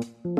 คุณ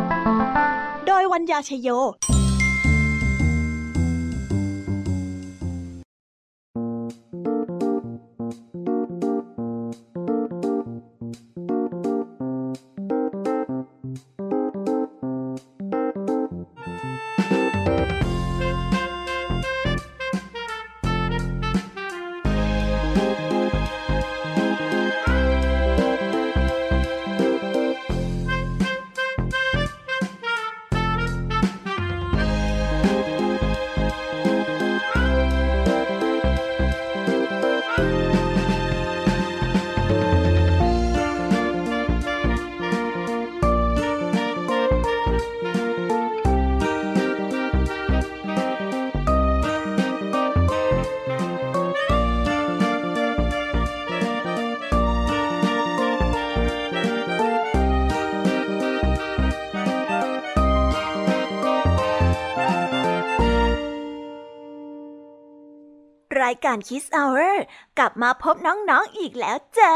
โดยวัญญาชยโยายการ Kiss Hour กลับมาพบน้องๆออีกแล้วจ้า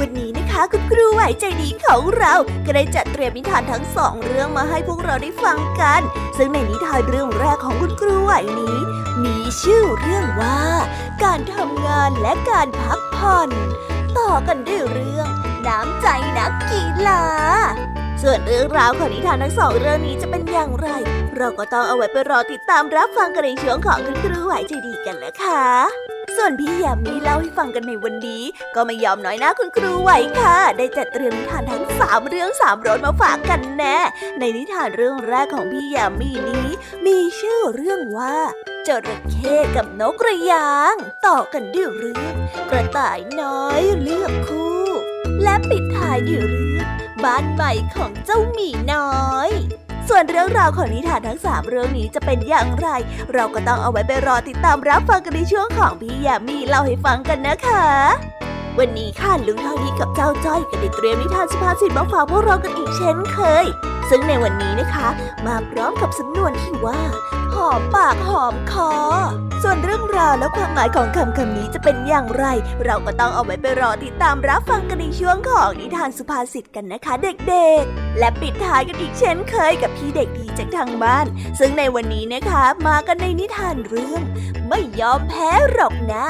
วันนี้นะคะคุณครูไหวใจดีของเราก็ได้จัดเตรียมนิทานทั้งสองเรื่องมาให้พวกเราได้ฟังกัน ซึ่งในนิทานเรื่องแรกของคุณครูไหวนี้ มีชื่อเรื่องว่า การทำงานและการพักผ่อน ต่อกันด้วยเรื่องน้ำใจนักกีฬา ส่วนเรื่องราวของนิทานทั้งสองเรื่องนี้จะเป็นอย่างไร เราก็ต้องเอาไว้ไปรอติดตามรับฟังกันในช่วงของคุณครูไหวใจดีกันแล้วค่ะ ส่วนพี่ยามีเล่าให้ฟังกันในวันนี้ ก็ไม่ยอมน้อยน้าคุณครูไหวค่ะ ได้จัดเตรียมนิทานทั้งสามเรื่องสามรสมาฝากกันแน่ ในนิทานเรื่องแรกของพี่ยามีนี้ มีชื่อเรื่องว่าจระเข้กับนกกระยาง ต่อกันด้วยเรื่อง กระต่ายน้อยเลือกคู่ และปิดท้ายด้วยเรื่อง บ้านใหม่ของเจ้าหมีน้อย ส่วนเรื่องราวของนิทานทั้งสามเรื่องนี้จะเป็นอย่างไร เราก็ต้องเอาไว้ไปรอติดตามรับฟังกันในช่วงของพี่ยามีเล่าให้ฟังกันนะคะ วันนี้ค่ะลุงเท่านี้กับเจ้าจ้อยก็ได้เตรียมนิทานสุภาษิตมาฝากพวกเรากันอีกเช่นเคย ซึ่งในวันนี้นะคะ มาพร้อมกับสำนวนที่ว่า หอมปากหอมคอ ส่วนเรื่องราวและความหมายของคำคำนี้จะเป็นอย่างไร เราก็ต้องเอาไว้ไปรอติดตามรับฟังกันในช่วงของนิทานสุภาษิตกันนะคะ เด็กๆ และปิดท้ายกันอีกเช่นเคยกับพี่เด็กดีจากทางบ้าน ซึ่งในวันนี้นะคะ มากันในนิทานเรื่อง ไม่ยอมแพ้หรอกนะ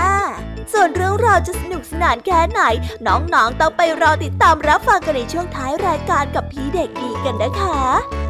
ส่วนเรื่องราวจะสนุกสนานแค่ไหน น้องๆต้องไปรอติดตามรับฟังกันในช่วงท้ายรายการกับพี่เด็กดีกันนะคะ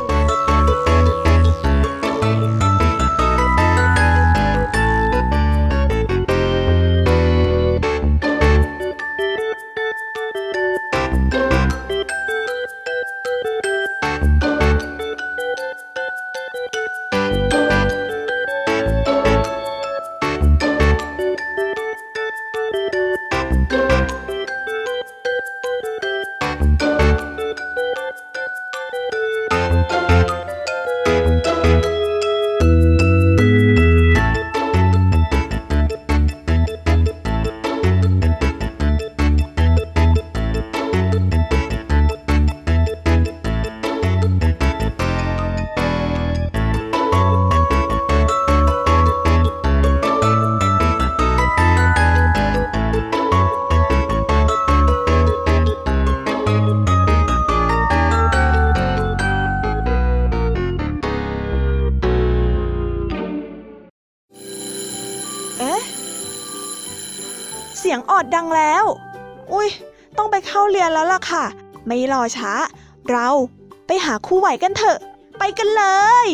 แล้วล่ะค่ะ ไม่รอช้า เราไปหาคู่ไหวกันเถอะ ไปกันเลย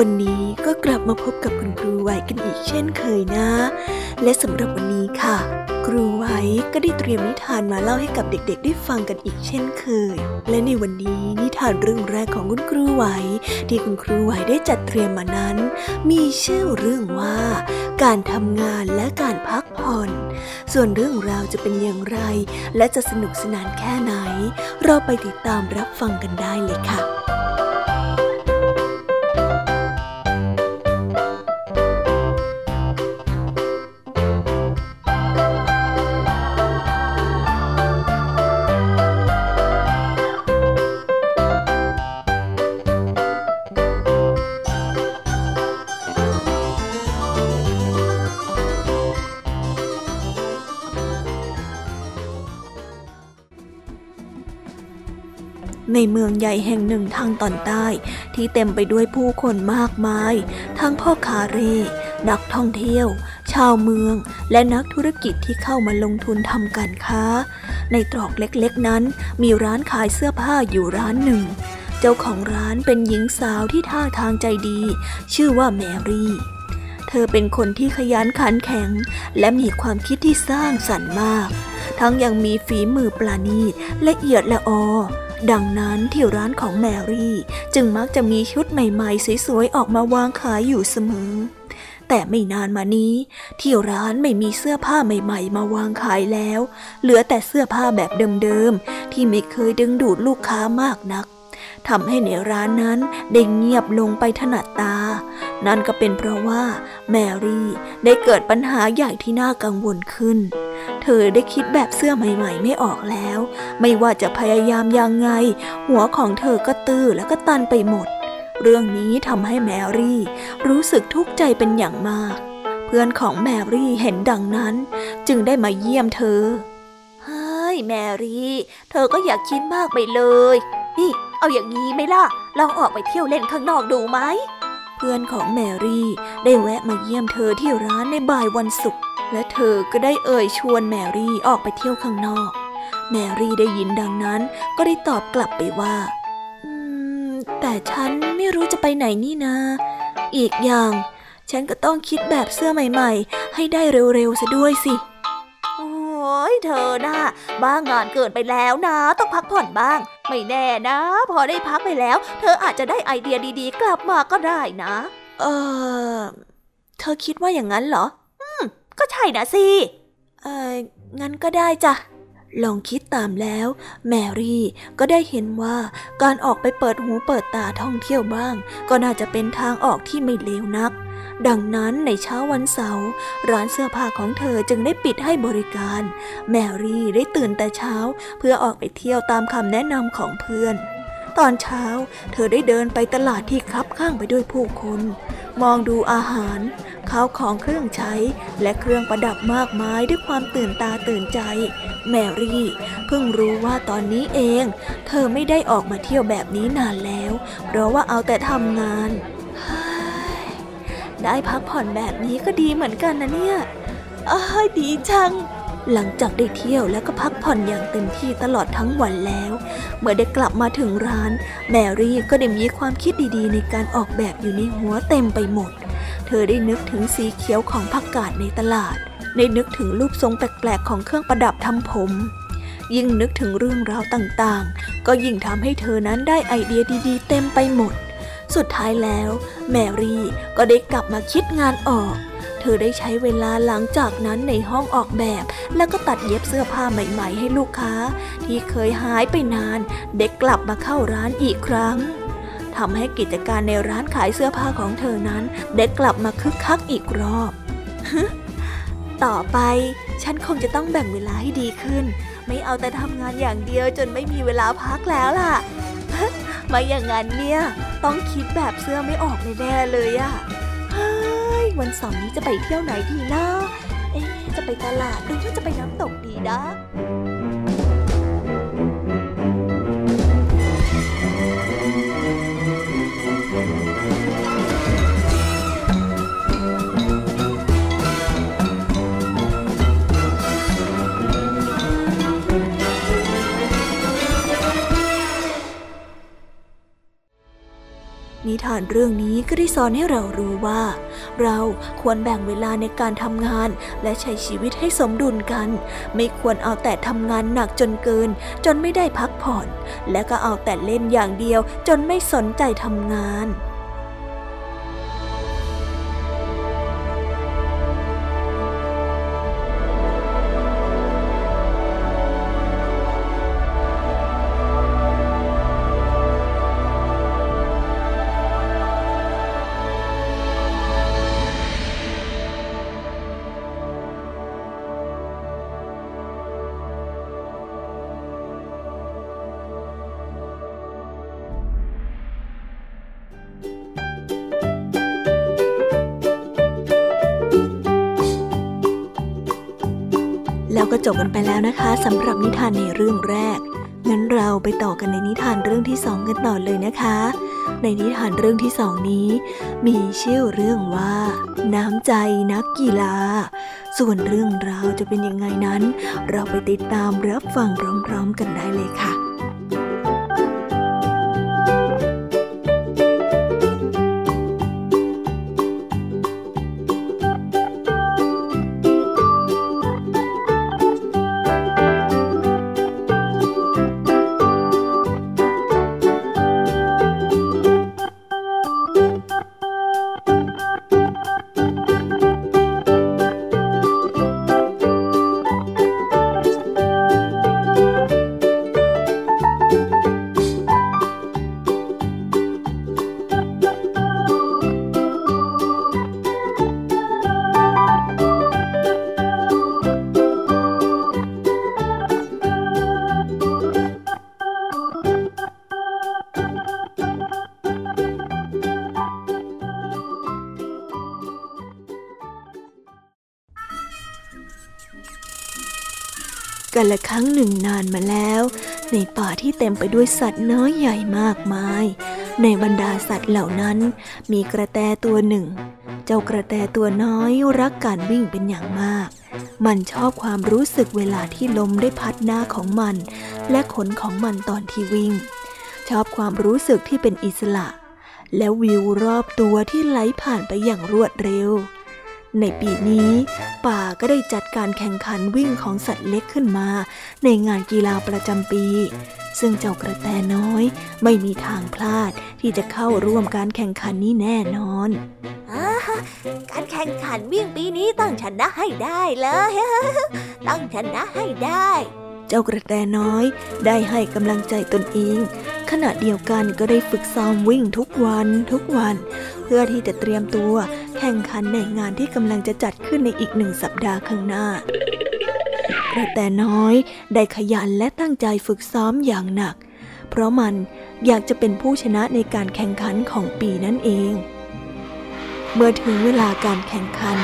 วันนี้ก็กลับมาพบกับคุณครูไหวกันอีกเช่นเคยนะ และสำหรับวันนี้ค่ะ ครูไหวก็ได้เตรียมนิทานมาเล่าให้กับเด็กๆ ได้ฟังกันอีกเช่นเคย และในวันนี้นิทานเรื่องแรกของคุณครูไหวที่คุณครูไหวได้จัดเตรียมมานั้น มีชื่อเรื่องว่า การทำงานและการพักผ่อน ส่วนเรื่องราวจะเป็นอย่างไร และจะสนุกสนานแค่ไหน เราไปติดตามรับฟังกันได้เลยค่ะ ในเมืองใหญ่แห่งหนึ่งทางตอนใต้ ที่เต็มไปด้วยผู้คนมากมาย ทั้งพ่อคาเร่นักท่องเที่ยว ชาวเมือง และนักธุรกิจที่เข้ามาลงทุนทำการค้า ในตรอกเล็กๆนั้น มีร้านขายเสื้อผ้าอยู่ร้านหนึ่ง เจ้าของร้านเป็นหญิงสาวที่ท่าทางใจดี ชื่อว่าแมรี่เธอเป็นคนที่ขยันขันแข็ง และมีความคิดที่สร้างสรรค์มาก ทั้งยังมีฝีมือปราณีตละเอียดละออ ดังนั้นที่ร้านของแมรี่ จึงมักจะมีชุดใหม่ๆสวยๆออกมาวางขายอยู่เสมอ แต่ไม่นานมานี้ ที่ร้านไม่มีเสื้อผ้าใหม่ ๆ มาวางขายแล้ว เหลือแต่เสื้อผ้าแบบเดิมๆที่ไม่เคยดึงดูดลูกค้ามากนัก ทำให้ในร้านนั้นได้เงียบลงไปถนัดตา นั่นก็เป็นเพราะว่าแมรี่ได้เกิดปัญหาใหญ่ที่น่ากังวลขึ้น เธอได้คิดแบบเสื้อใหม่ ๆ ไม่ออกแล้ว ไม่ว่าจะพยายามยังไง หัวของเธอก็ตื้อและก็ตันไปหมด เรื่องนี้ทำให้แมรี่รู้สึกทุกข์ใจเป็นอย่างมาก เพื่อนของแมรี่เห็นดังนั้น จึงได้มาเยี่ยมเธอ เฮ้ยแมรี่ เธอก็อยากคิดมากไปเลย นี่ เอาอย่างนี้ไหมล่ะ ลองออกไปเที่ยวเล่นข้างนอกดูไหม เพื่อนของแมรี่ได้แวะมาเยี่ยมเธอที่ร้านในบ่ายวันศุกร์ และเธอก็ได้เอ่ยชวนแมรี่ออกไปเที่ยวข้างนอก แมรี่ได้ยินดังนั้นก็ได้ตอบกลับไปว่า อืม แต่ฉันไม่รู้จะไปไหนนี่นะ อีกอย่าง ฉันก็ต้องคิดแบบเสื้อใหม่ ๆ ให้ได้เร็วๆซะด้วยสิ เธอนะ่ะบ้างงานเกินไปแล้วนะ ต้องพักผ่อนบ้าง ไม่แน่นะ พอได้พักไปแล้ว เธออาจจะได้ไอเดียดีๆ กลับมาก็ได้นะ เออเธอคิดว่าอย่างนั้นเหรอ อืม ก็ใช่นะสิเอองั้นก็ได้จ้ะลองคิดตามแล้ว แมรี่ก็ได้เห็นว่าการออกไปเปิดหูเปิดตาท่องเที่ยวบ้าง ก็น่าจะเป็นทางออกที่ไม่เลวนัก ดังนั้นในเช้าวันเสาร์ร้านเสื้อผ้าของเธอจึงได้ปิดให้บริการ แมรี่ได้ตื่นแต่เช้าเพื่อออกไปเที่ยวตามคำแนะนำของเพื่อน ตอนเช้า เธอได้เดินไปตลาดที่คับข้างไปด้วยผู้คน มองดูอาหารข้าวของเครื่องใช้และเครื่องประดับมากมายด้วยความตื่นตาตื่นใจ แมรี่ เพิ่งรู้ว่าตอนนี้เอง เธอไม่ได้ออกมาเที่ยวแบบนี้นานแล้ว เพราะว่าเอาแต่ทำงาน ได้พักผ่อนแบบนี้ก็ดีเหมือนกันนะเนี่ยอ้ายดีจัง หลังจากได้เที่ยวแล้วก็พักผ่อนอย่างเต็มที่ตลอดทั้งวันแล้ว เมื่อได้กลับมาถึงร้าน แมรี่ก็ได้มีความคิดดีๆ ในการออกแบบอยู่ในหัวเต็มไปหมด เธอได้นึกถึงสีเขียวของผักกาดในตลาด ได้นึกถึงรูปทรงแปลกๆของเครื่องประดับทำผม ยิ่งนึกถึงเรื่องราวต่างๆ ก็ยิ่งทำให้เธอนั้นได้ไอเดียดีๆ เต็มไปหมด สุดท้ายแล้ว แมรี่ก็ได้กลับมาคิดงานออก เธอได้ใช้เวลาหลังจากนั้นในห้องออกแบบ แล้วก็ตัดเย็บเสื้อผ้าใหม่ ๆ ให้ลูกค้า ที่เคยหายไปนาน เด็กกลับมาเข้าร้านอีกครั้งทำให้กิจการในร้านขายเสื้อผ้าของเธอนั้น ได้กลับมาคึกคักอีกรอบ ต่อไปฉันคงจะต้องแบ่งเวลาให้ดีขึ้น ไม่เอาแต่ทำงานอย่างเดียวจนไม่มีเวลาพักแล้วล่ะ ไม่อย่างนั้นเนี่ย ต้องคิดแบบเสื้อไม่ออกแน่เลยอะเฮ้ยวันเสาร์นี้จะไปเที่ยวไหนดีนะ เอ๊จะไปตลาดหรือว่าจะไปน้ำตกดีนะ นิทานเรื่องนี้ก็ได้สอนให้เรารู้ว่า เราควรแบ่งเวลาในการทำงานและใช้ชีวิตให้สมดุลกัน ไม่ควรเอาแต่ทำงานหนักจนเกิน จนไม่ได้พักผ่อน และก็เอาแต่เล่นอย่างเดียวจนไม่สนใจทำงาน ก็จบกันไปแล้วนะคะสำหรับนิทานในเรื่องแรก งั้นเราไปต่อกันในนิทานเรื่องที่สองกันต่อเลยนะคะ ในนิทานเรื่องที่สองนี้ มีชื่อเรื่องว่า น้ำใจนักกีฬา ส่วนเรื่องราวจะเป็นยังไงนั้น เราไปติดตามรับฟังพร้อมๆกันได้เลยค่ะ เต็มไปด้วยสัตว์น้อยใหญ่มากมาย ในบรรดาสัตว์เหล่านั้น มีกระแตตัวหนึ่ง เจ้ากระแตตัวน้อยรักการวิ่งเป็นอย่างมาก มันชอบความรู้สึกเวลาที่ลมได้พัดหน้าของมัน และขนของมันตอนที่วิ่ง ชอบความรู้สึกที่เป็นอิสระ และวิวรอบตัวที่ไหลผ่านไปอย่างรวดเร็วในปีนี้ ป่าก็ได้จัดการแข่งขันวิ่งของสัตว์เล็กขึ้นมา ในงานกีฬาประจำปี ซึ่งเจ้ากระแตน้อยไม่มีทางพลาดที่จะเข้าร่วมการแข่งขันนี้แน่นอนอการแข่งขันวิ่งปีนี้ต้องชนะให้ได้เลย ต้องชนะให้ได้ เจ้ากระแตน้อยได้ให้กำลังใจตนเอง ขณะเดียวกันก็ได้ฝึกซ้อมวิ่งทุกวันทุกวัน เพื่อที่จะเตรียมตัวแข่งขันในงานที่กำลังจะจัดขึ้นในอีกหนึ่งสัปดาห์ข้างหน้า กระแตน้อยได้ขยันและตั้งใจฝึกซ้อมอย่างหนัก เพราะมันอยากจะเป็นผู้ชนะในการแข่งขันของปีนั่นเอง เมื่อถึงเวลาการแข่งขัน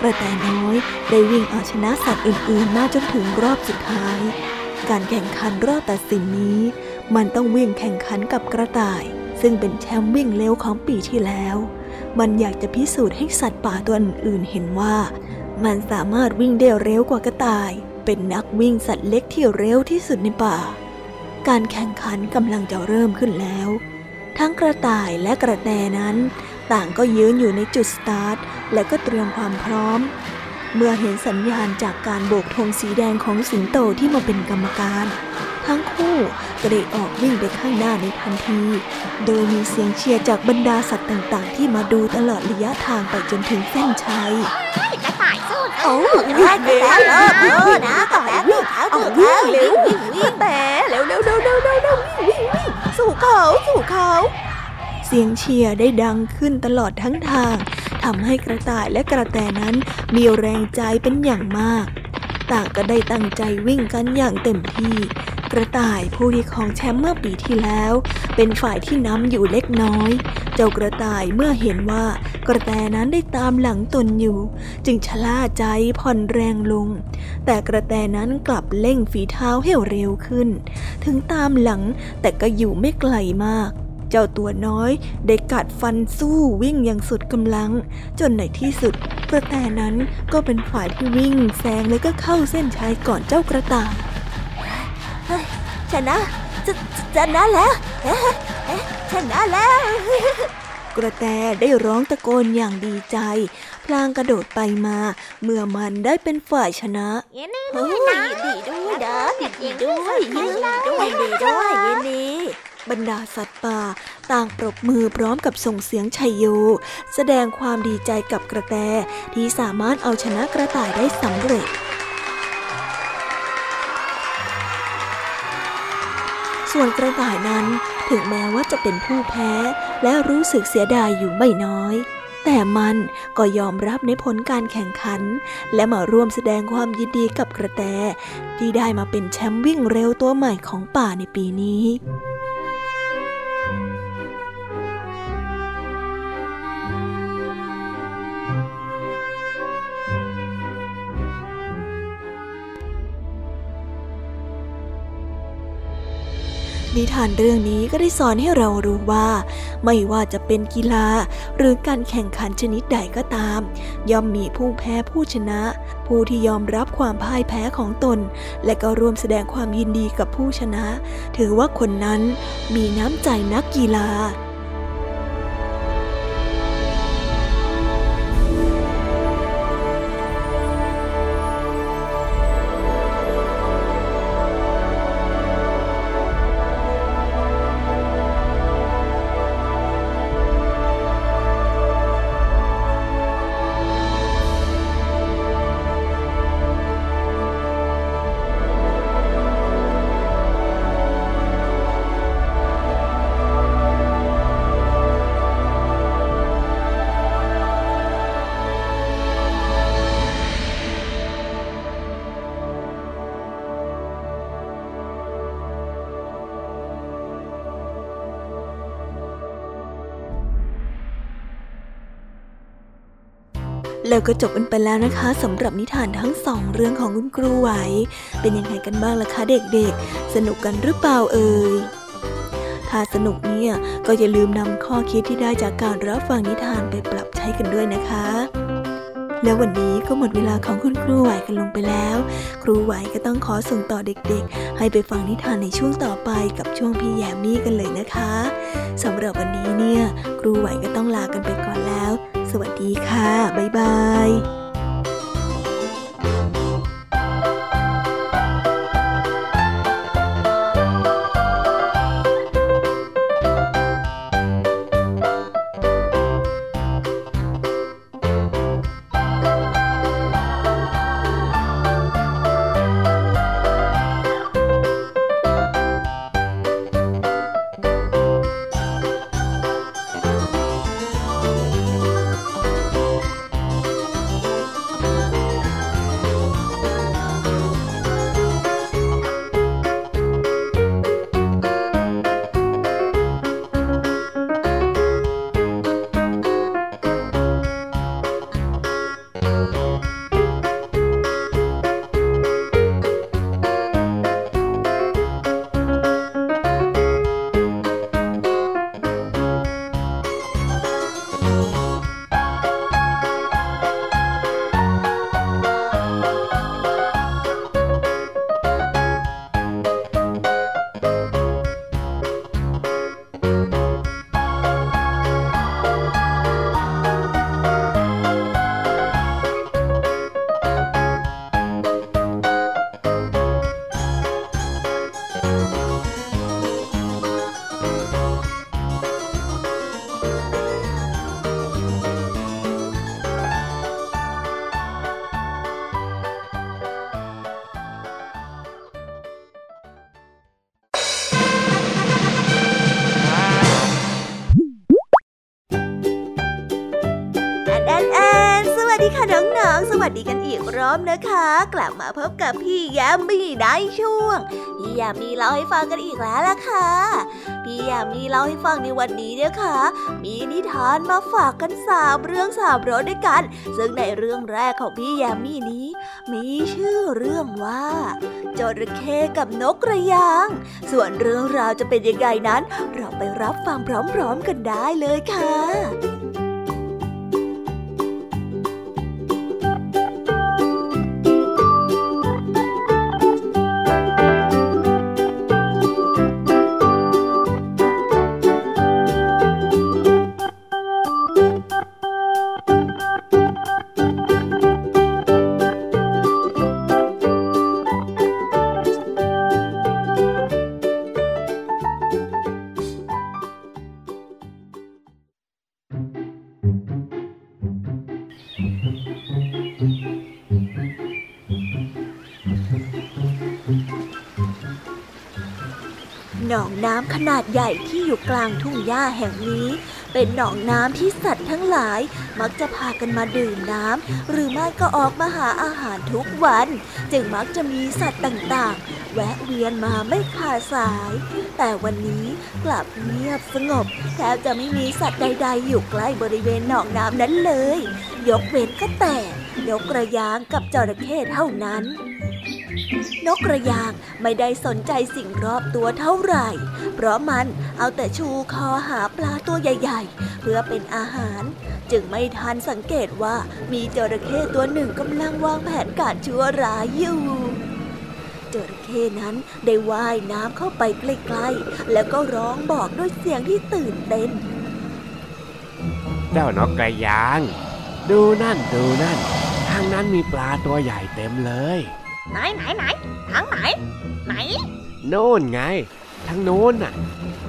กระแตน้อยได้วิ่งเอาชนะสัตว์อื่นๆ มาจนถึงรอบสุดท้าย การแข่งขันรอบตัดสินนี้ มันต้องวิ่งแข่งขันกับกระต่าย ซึ่งเป็นแชมป์วิ่งเร็วของปีที่แล้ว มันอยากจะพิสูจน์ให้สัตว์ป่าตัวอื่นๆเห็นว่ามันสามารถวิ่งได้เร็วกว่ากระต่าย เป็นนักวิ่งสัตว์เล็กที่เร็วที่สุดในป่า การแข่งขันกำลังจะเริ่มขึ้นแล้ว ทั้งกระต่ายและกระแตนั้น ต่างก็ยืนอยู่ในจุดสตาร์ท และก็เตรียมความพร้อม เมื่อเห็นสัญญาณจากการโบกธงสีแดงของสิงโตที่มาเป็นกรรมการ ทั้งคู่ก็ได้ออกวิ่งไปข้างหน้าในทันที โดยมีเสียงเชียร์จากบรรดาสัตว์ต่างๆ ที่มาดูตลอดระยะทางไปจนถึงเส้นชัย กระต่ายสู้โอ้วเร็วเร็วนะกระต่ายวิ่งเอาวิ่งเร็ววิ่งวิ่งแต่เร็วเร็วเร็วเร็วเร็ววิ่งวิ่งวิ่งสู่เขาสู่เขาเสียงเชียร์ได้ดังขึ้นตลอดทั้งทางทำให้กระต่ายและกระแตนั้นมีแรงใจเป็นอย่างมาก ต่างก็ได้ตั้งใจวิ่งกันอย่างเต็มที่ กระต่ายผู้ที่ของแชมป์เมื่อปีที่แล้ว เป็นฝ่ายที่นำอยู่เล็กน้อย เจ้ากระต่ายเมื่อเห็นว่ากระแตนั้นได้ตามหลังตนอยู่ จึงชะล่าใจผ่อนแรงลง แต่กระแตนั้นกลับเร่งฝีเท้าให้เร็วขึ้น ถึงตามหลังแต่ก็อยู่ไม่ไกลมากเจ้าตัวน้อยได้กัดฟันสู้วิ่งอย่างสุดกำลัง จนในที่สุด กระแตนั้นก็เป็นฝ่ายที่วิ่งแซงแล้วก็เข้าเส้นชัยก่อนเจ้ากระต่าย ชนะจะชนะแล้วชนะแล้ว กระแตได้ร้องตะโกนอย่างดีใจ พลางกระโดดไปมา เมื่อมันได้เป็นฝ่ายชนะยินดีด้วยนะดีด้วยนะดีด้วยยินดีด้วยดีด้วยยินดีบรรดาสัตว์ป่าต่างปรบมือพร้อมกับส่งเสียงชัยโย แสดงความดีใจกับกระแตที่สามารถเอาชนะกระต่ายได้สำเร็จ ส่วนกระต่ายนั้นถึงแม้ว่าจะเป็นผู้แพ้และรู้สึกเสียดายอยู่ไม่น้อย แต่มันก็ยอมรับในผลการแข่งขัน และมาร่วมแสดงความยินดีกับกระแต ที่ได้มาเป็นแชมป์วิ่งเร็วตัวใหม่ของป่าในปีนี้ นิทานเรื่องนี้ก็ได้สอนให้เรารู้ว่า ไม่ว่าจะเป็นกีฬาหรือการแข่งขันชนิดใดก็ตาม ย่อมมีผู้แพ้ผู้ชนะ ผู้ที่ยอมรับความพ่ายแพ้ของตน และก็ร่วมแสดงความยินดีกับผู้ชนะ ถือว่าคนนั้นมีน้ำใจนักกีฬา แล้วก็จบกันไปแล้วนะคะสำหรับนิทานทั้งสองเรื่องของคุณครูไหว เป็นยังไงกันบ้างล่ะคะเด็กๆ สนุกกันหรือเปล่าเอ่ยถ้าสนุกเนี่ยก็อย่าลืมนำข้อคิดที่ได้จากการรับฟังนิทานไปปรับใช้กันด้วยนะคะ แล้ววันนี้ก็หมดเวลาของคุณครูไหวกันลงไปแล้ว ครูไหวก็ต้องขอส่งต่อเด็กๆ ให้ไปฟังนิทานในช่วงต่อไปกับช่วงพี่แยมมี่กันเลยนะคะสำหรับวันนี้เนี่ย ครูไหวก็ต้องลากันไปก่อนแล้ว วัสดีค่ะ บ๊ายบาย มาพบกับพี่ยามีได้ช่วง พี่ยามีเล่าให้ฟังกันอีกแล้วล่ะค่ะ พี่ยามีเล่าให้ฟังในวันนี้เนี่ยค่ะ มีนิทานมาฝากกันสามเรื่องสามรสด้วยกัน ซึ่งในเรื่องแรกของพี่ยามีนี้ มีชื่อเรื่องว่าจระเข้กับนกกระยาง ส่วนเรื่องราวจะเป็นยังไงนั้น เราไปรับฟังพร้อมๆกันได้เลยค่ะ นาดใหญ่ที่อยู่กลางทุ่งหญ้าแห่งนี้ เป็นหนองน้ำที่สัตว์ทั้งหลาย มักจะพากันมาดื่มน้ำหรือไม่ก็ออกมาหาอาหารทุกวัน จึงมักจะมีสัตว์ต่างๆ แวะเวียนมาไม่ขาดสาย แต่วันนี้กลับเงียบสงบแทบจะไม่มีสัตว์ใด ๆ อยู่ใกล้บริเวณหนองน้ำนั้นเลย ยกเว้นก็แต่นกกระยางกับจระเข้เท่านั้น นกกระยางไม่ได้สนใจสิ่งรอบตัวเท่าไหร่ เพราะมันเอาแต่ชูคอหาปลาตัวใหญ่ ๆ เพื่อเป็นอาหาร จึงไม่ทันสังเกตว่ามีจระเข้ตัวหนึ่งกำลังวางแผนการชั่วร้ายอยู่จระเข้นั้นได้ว่ายน้ำเข้าไปใกล้ๆ แล้วก็ร้องบอกด้วยเสียงที่ตื่นเต้น เจ้านกกระยาง ดูนั่นดูนั่น ทางนั้นมีปลาตัวใหญ่เต็มเลย ไหนไหนไหนทางไหน ไหน โน่นไง ทางโน้นน่ะ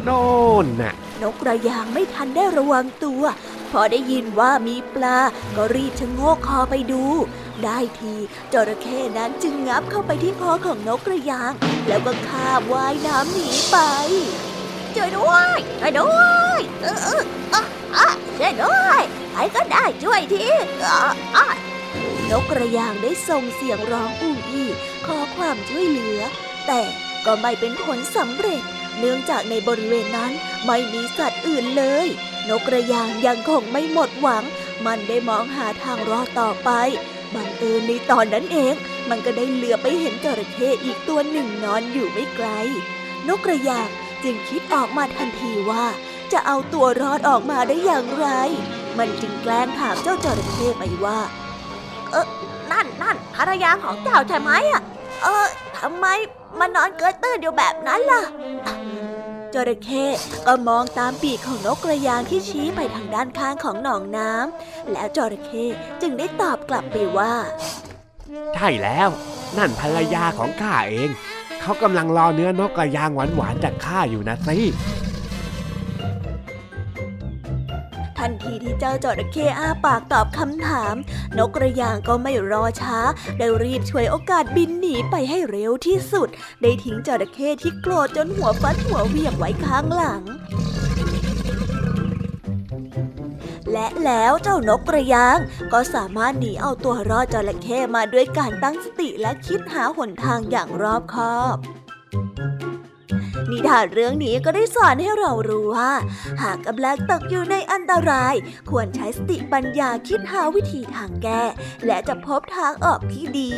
โน่นน่ะ นกกระยางไม่ทันได้ระวังตัว พอได้ยินว่ามีปลา ก็รีบชะโงกคอไปดู ได้ทีจระเข้นั้นจึงงับเข้าไปที่คอของนกกระยาง แล้วก็คาบว่ายน้ำหนีไปช่วยด้วยช่วยด้วยเออเออเออช่วยด้วยใครก็ได้ช่วยทีเออเออนกกระยางได้ส่งเสียงร้องอู้ อี้ขอความช่วยเหลือ แต่ก็ไม่เป็นผลสำเร็จ เนื่องจากในบริเวณนั้นไม่มีสัตว์อื่นเลย นกกระยางยังคงไม่หมดหวัง มันได้มองหาทางรอดต่อไปบังเอิญในตอนนั้นเอง มันก็ได้เหลือไปเห็นจระเข้อีกตัวหนึ่งนอนอยู่ไม่ไกล นกกระยางจึงคิดออกมาทันทีว่า จะเอาตัวรอดออกมาได้อย่างไร มันจึงแกล้งถามเจ้าจระเข้ไปว่า เออนั่นนั่นภรรยาของเจ้าใช่ไหมอะ เออทำไมมานอนเกยตื้นอยู่แบบนั้นล่ะ จระเข้ก็มองตามปีกของนกกระยางที่ชี้ไปทางด้านข้างของหนองน้ำแล้วจระเข้จึงได้ตอบกลับไปว่า ใช่แล้ว นั่นภรรยาของข้าเอง เขากำลังรอเนื้อนกกระยางหวานๆจากข้าอยู่นะสิ ทันทีที่เจ้าจระเข้อ้าปากตอบคำถาม นกกระยางก็ไม่รอช้า ได้รีบช่วยโอกาสบินหนีไปให้เร็วที่สุด ได้ทิ้งจระเข้ที่โกรธจนหัวฟัดหัวเหวี่ยงไว้ข้างหลังและแล้วเจ้านกกระยางก็สามารถหนีเอาตัวรอดจระเข้มาด้วยการตั้งสติและคิดหาหนทางอย่างรอบคอบ นิทานเรื่องนี้ก็ได้สอนให้เรารู้ว่า หากกำลังตกอยู่ในอันตราย ควรใช้สติปัญญาคิดหาวิธีทางแก้ และจะพบทางออกที่ดี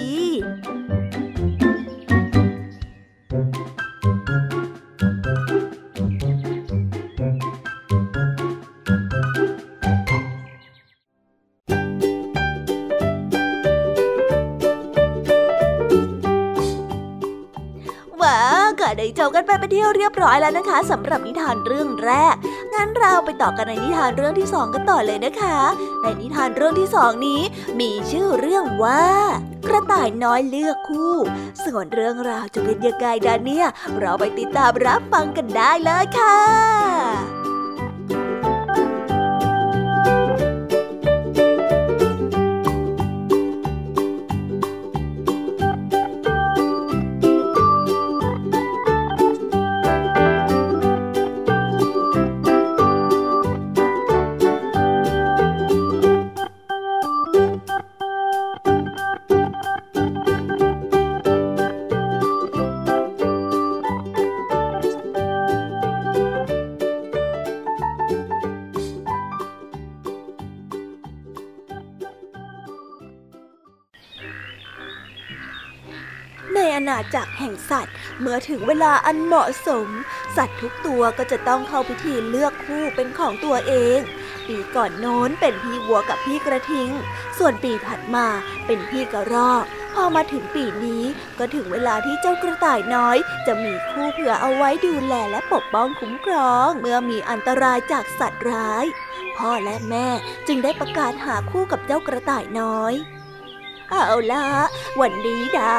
ไปเป็นที่เรียบร้อยแล้วนะคะสำหรับนิทานเรื่องแรก งั้นเราไปต่อกันในนิทานเรื่องที่สองกันต่อเลยนะคะ ในนิทานเรื่องที่สองนี้ มีชื่อเรื่องว่า กระต่ายน้อยเลือกคู่ ส่วนเรื่องราวจะเป็นยังไงดานเนี่ย เราไปติดตามรับฟังกันได้เลยค่ะ ณาจักรแห่งสัตว์ เมื่อถึงเวลาอันเหมาะสม สัตว์ทุกตัวก็จะต้องเข้าพิธีเลือกคู่เป็นของตัวเอง ปีก่อนโน้นเป็นพี่วัวกับพี่กระทิง ส่วนปีถัดมาเป็นพี่กระรอก พอมาถึงปีนี้ก็ถึงเวลาที่เจ้ากระต่ายน้อย จะมีคู่เผื่อเอาไว้ดูแลและปกป้องคุ้มครอง เมื่อมีอันตรายจากสัตว์ร้าย พ่อและแม่จึงได้ประกาศหาคู่กับเจ้ากระต่ายน้อย เอาละวันนี้นะ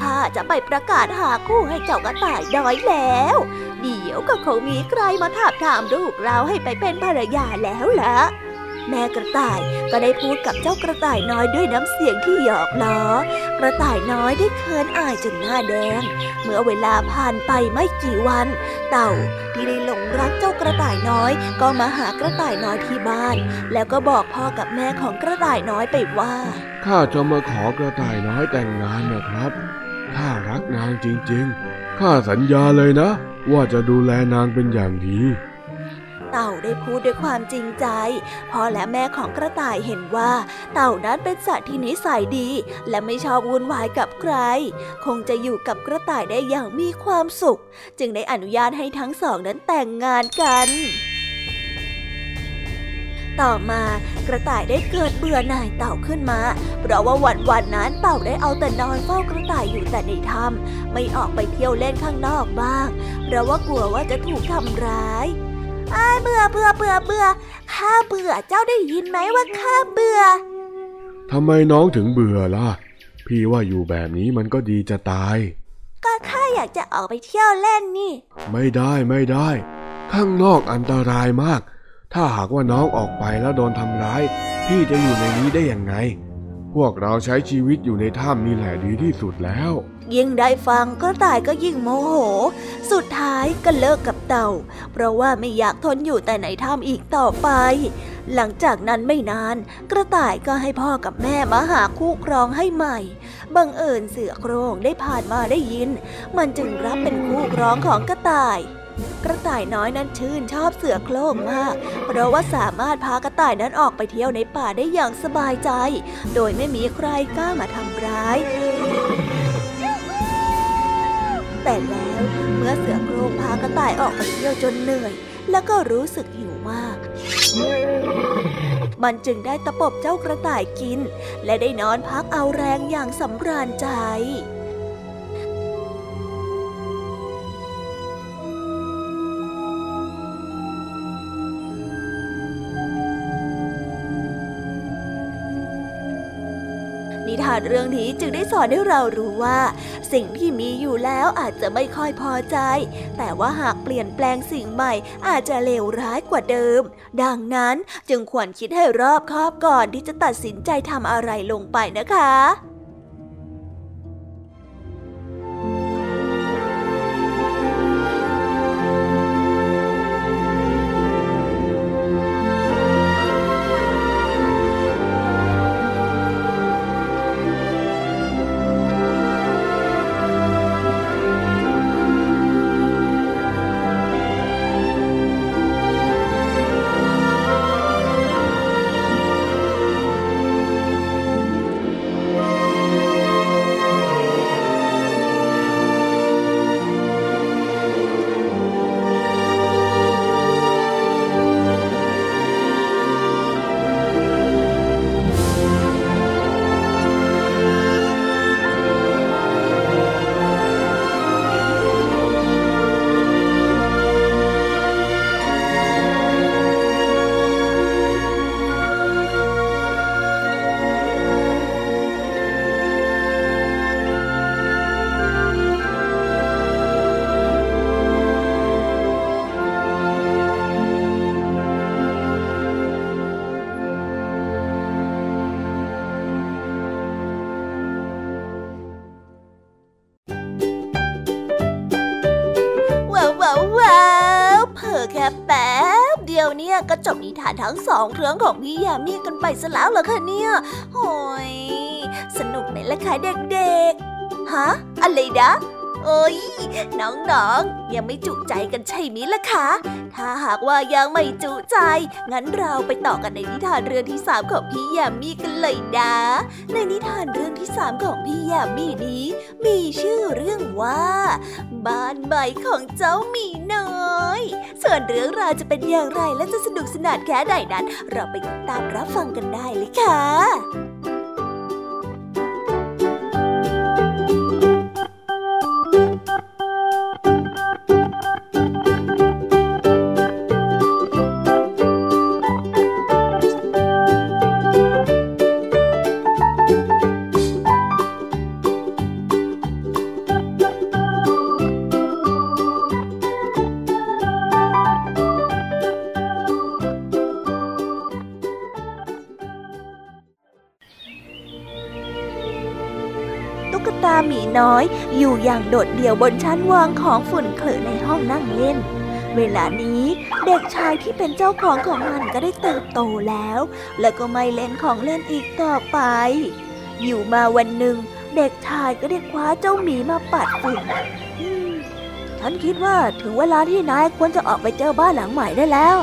ข้าจะไปประกาศหาคู่ให้เจ้ากระต่ายน้อยแล้ว เดี๋ยวก็คงมีใครมาถามถามลูกเราให้ไปเป็นภรรยาแล้วล่ะ แม่กระต่ายก็ได้พูดกับเจ้ากระต่ายน้อยด้วยน้ำเสียงที่หยอกล้อกระต่ายน้อยได้เคินอายจนหน้าแดง เมื่อเวลาผ่านไปไม่กี่วัน เต่าที่ได้หลงรักเจ้ากระต่ายน้อย ก็มาหากระต่ายน้อยที่บ้าน แล้วก็บอกพ่อกับแม่ของกระต่ายน้อยไปว่าข้าจะมาขอกระต่ายน้อยแต่งงานนะครับข้ารักนางจริงๆข้าสัญญาเลยนะ ว่าจะดูแลนางเป็นอย่างดี เต่าได้พูดด้วยความจริงใจพ่อและแม่ของกระต่ายเห็นว่า เต่านั้นเป็นสัตว์ที่นิสัยดี และไม่ชอบวุ่นวายกับใคร คงจะอยู่กับกระต่ายได้อย่างมีความสุข จึงได้อนุญาตให้ทั้งสองนั้นแต่งงานกันต่อมากระต่ายได้เกิดเบื่อหน่ายเต่าขึ้นมา เพราะว่าวันวันนั้นเต่าได้เอาแต่นอนเฝ้ากระต่ายอยู่แต่ในถ้ำไม่ออกไปเที่ยวเล่นข้างนอกบ้าง เพราะว่ากลัวว่าจะถูกทำร้าย เบื่อเบื่อเบื่อเบื่อข้าเบื่อเจ้าได้ยินไหมว่าข้าเบื่อทำไมน้องถึงเบื่อล่ะ พี่ว่าอยู่แบบนี้มันก็ดีจะตาย ก็ข้าอยากจะออกไปเที่ยวเล่นนี่ ไม่ได้ไม่ได้ ข้างนอกอันตรายมาก ถ้าหากว่าน้องออกไปแล้วโดนทำร้าย พี่จะอยู่ในนี้ได้ยังไง พวกเราใช้ชีวิตอยู่ในถ้ำนี่แหละดีที่สุดแล้ว ยิ่งได้ฟังกระต่ายก็ยิ่งโมโห สุดท้ายก็เลิกกับเต่า เพราะว่าไม่อยากทนอยู่แต่ในถ้ำอีกต่อไป หลังจากนั้นไม่นาน กระต่ายก็ให้พ่อกับแม่มาหาคู่ครองให้ใหม่ บังเอิญเสือโครงได้ผ่านมาได้ยิน มันจึงรับเป็นคู่ครองของกระต่ายกระต่ายน้อยนั้นชื่นชอบเสือโคร่งมาก เพราะว่าสามารถพากระต่ายนั้นออกไปเที่ยวในป่าได้อย่างสบายใจ โดยไม่มีใครกล้ามาทำร้าย แต่แล้วเมื่อเสือโคร่งพากระต่ายออกไปเที่ยวจนเหนื่อย แล้วก็รู้สึกหิวมาก มันจึงได้ตะปบเจ้ากระต่ายกิน และได้นอนพักเอาแรงอย่างสำราญใจ ทานเรื่องนี้จึงได้สอนให้เรารู้ว่า สิ่งที่มีอยู่แล้วอาจจะไม่ค่อยพอใจ แต่ว่าหากเปลี่ยนแปลงสิ่งใหม่อาจจะเลวร้ายกว่าเดิม ดังนั้นจึงควรคิดให้รอบคอบก่อนที่จะตัดสินใจทำอะไรลงไปนะคะานทั้งสองเครื่องของพี่ยามีกันไปซะแล้วเหรอคะเนี่ยโอยสนุกไหมล่ะคะเด็กๆ ฮะ อะไรนะโอ้ยน้องๆ ยังไม่จุใจกันใช่ไหมล่ะคะ ถ้าหากว่ายังไม่จุใจ งั้นเราไปต่อกันในนิทานเรื่องที่สามของพี่ยามีกันเลยนะ ในนิทานเรื่องที่สามของพี่ยามีนี้ มีชื่อเรื่องว่า บ้านใหม่ของเจ้าหมีน้อย ส่วนเรื่องราวจะเป็นอย่างไรและจะสนุกสนานแค่ไหนนั้น เราไปติดตามรับฟังกันได้เลยค่ะ อย่างโดดเดี่ยวบนชั้นวางของฝุ่นเขลอในห้องนั่งเล่น เวลานี้เด็กชายที่เป็นเจ้าของของมันก็ได้เติบโตแล้ว และก็ไม่เล่นของเล่นอีกต่อไป อยู่มาวันหนึ่ง เด็กชายก็ได้คว้าเจ้าหมีมาปัดฝุ่นฉันคิดว่าถึงเวลาที่นายควรจะออกไปเจอบ้านหลังใหม่ได้แล้ว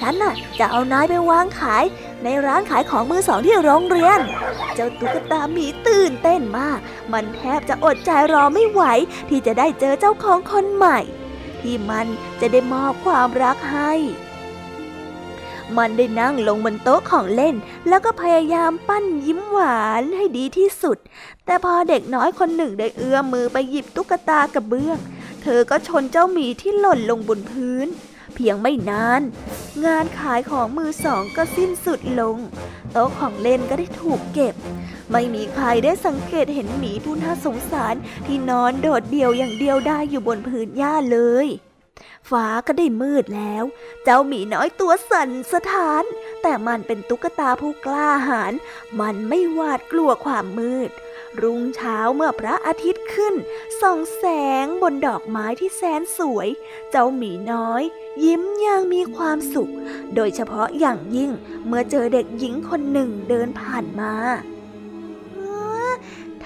ฉันน่ะจะเอานายไปวางขาย ในร้านขายของมือสองที่โรงเรียน เจ้าตุ๊กตาหมีตื่นเต้นมาก มันแทบจะอดใจรอไม่ไหว ที่จะได้เจอเจ้าของคนใหม่ ที่มันจะได้มอบความรักให้ มันได้นั่งลงบนโต๊ะของเล่น แล้วก็พยายามปั้นยิ้มหวานให้ดีที่สุด แต่พอเด็กน้อยคนหนึ่งได้เอื้อมมือไปหยิบตุ๊กตากระเบื้อง เธอก็ชนเจ้าหมีที่หล่นลงบนพื้น เพียงไม่นาน งานขายของมือสองก็สิ้นสุดลง โต๊ะของเล่นก็ได้ถูกเก็บ ไม่มีใครได้สังเกตเห็นหมีผู้น่าสงสารที่นอนโดดเดี่ยวอย่างเดียวได้อยู่บนพื้นหญ้าเลย ฟ้าก็ได้มืดแล้ว เจ้าหมีน้อยตัวสั่นสะท้าน แต่มันเป็นตุ๊กตาผู้กล้าหาญ มันไม่หวาดกลัวความมืด รุ่งเช้าเมื่อพระอาทิตย์ขึ้น ส่องแสงบนดอกไม้ที่แสนสวย เจ้าหมีน้อย ยิ้มอย่างมีความสุข โดยเฉพาะอย่างยิ่งเมื่อเจอเด็กหญิงคนหนึ่งเดินผ่านมา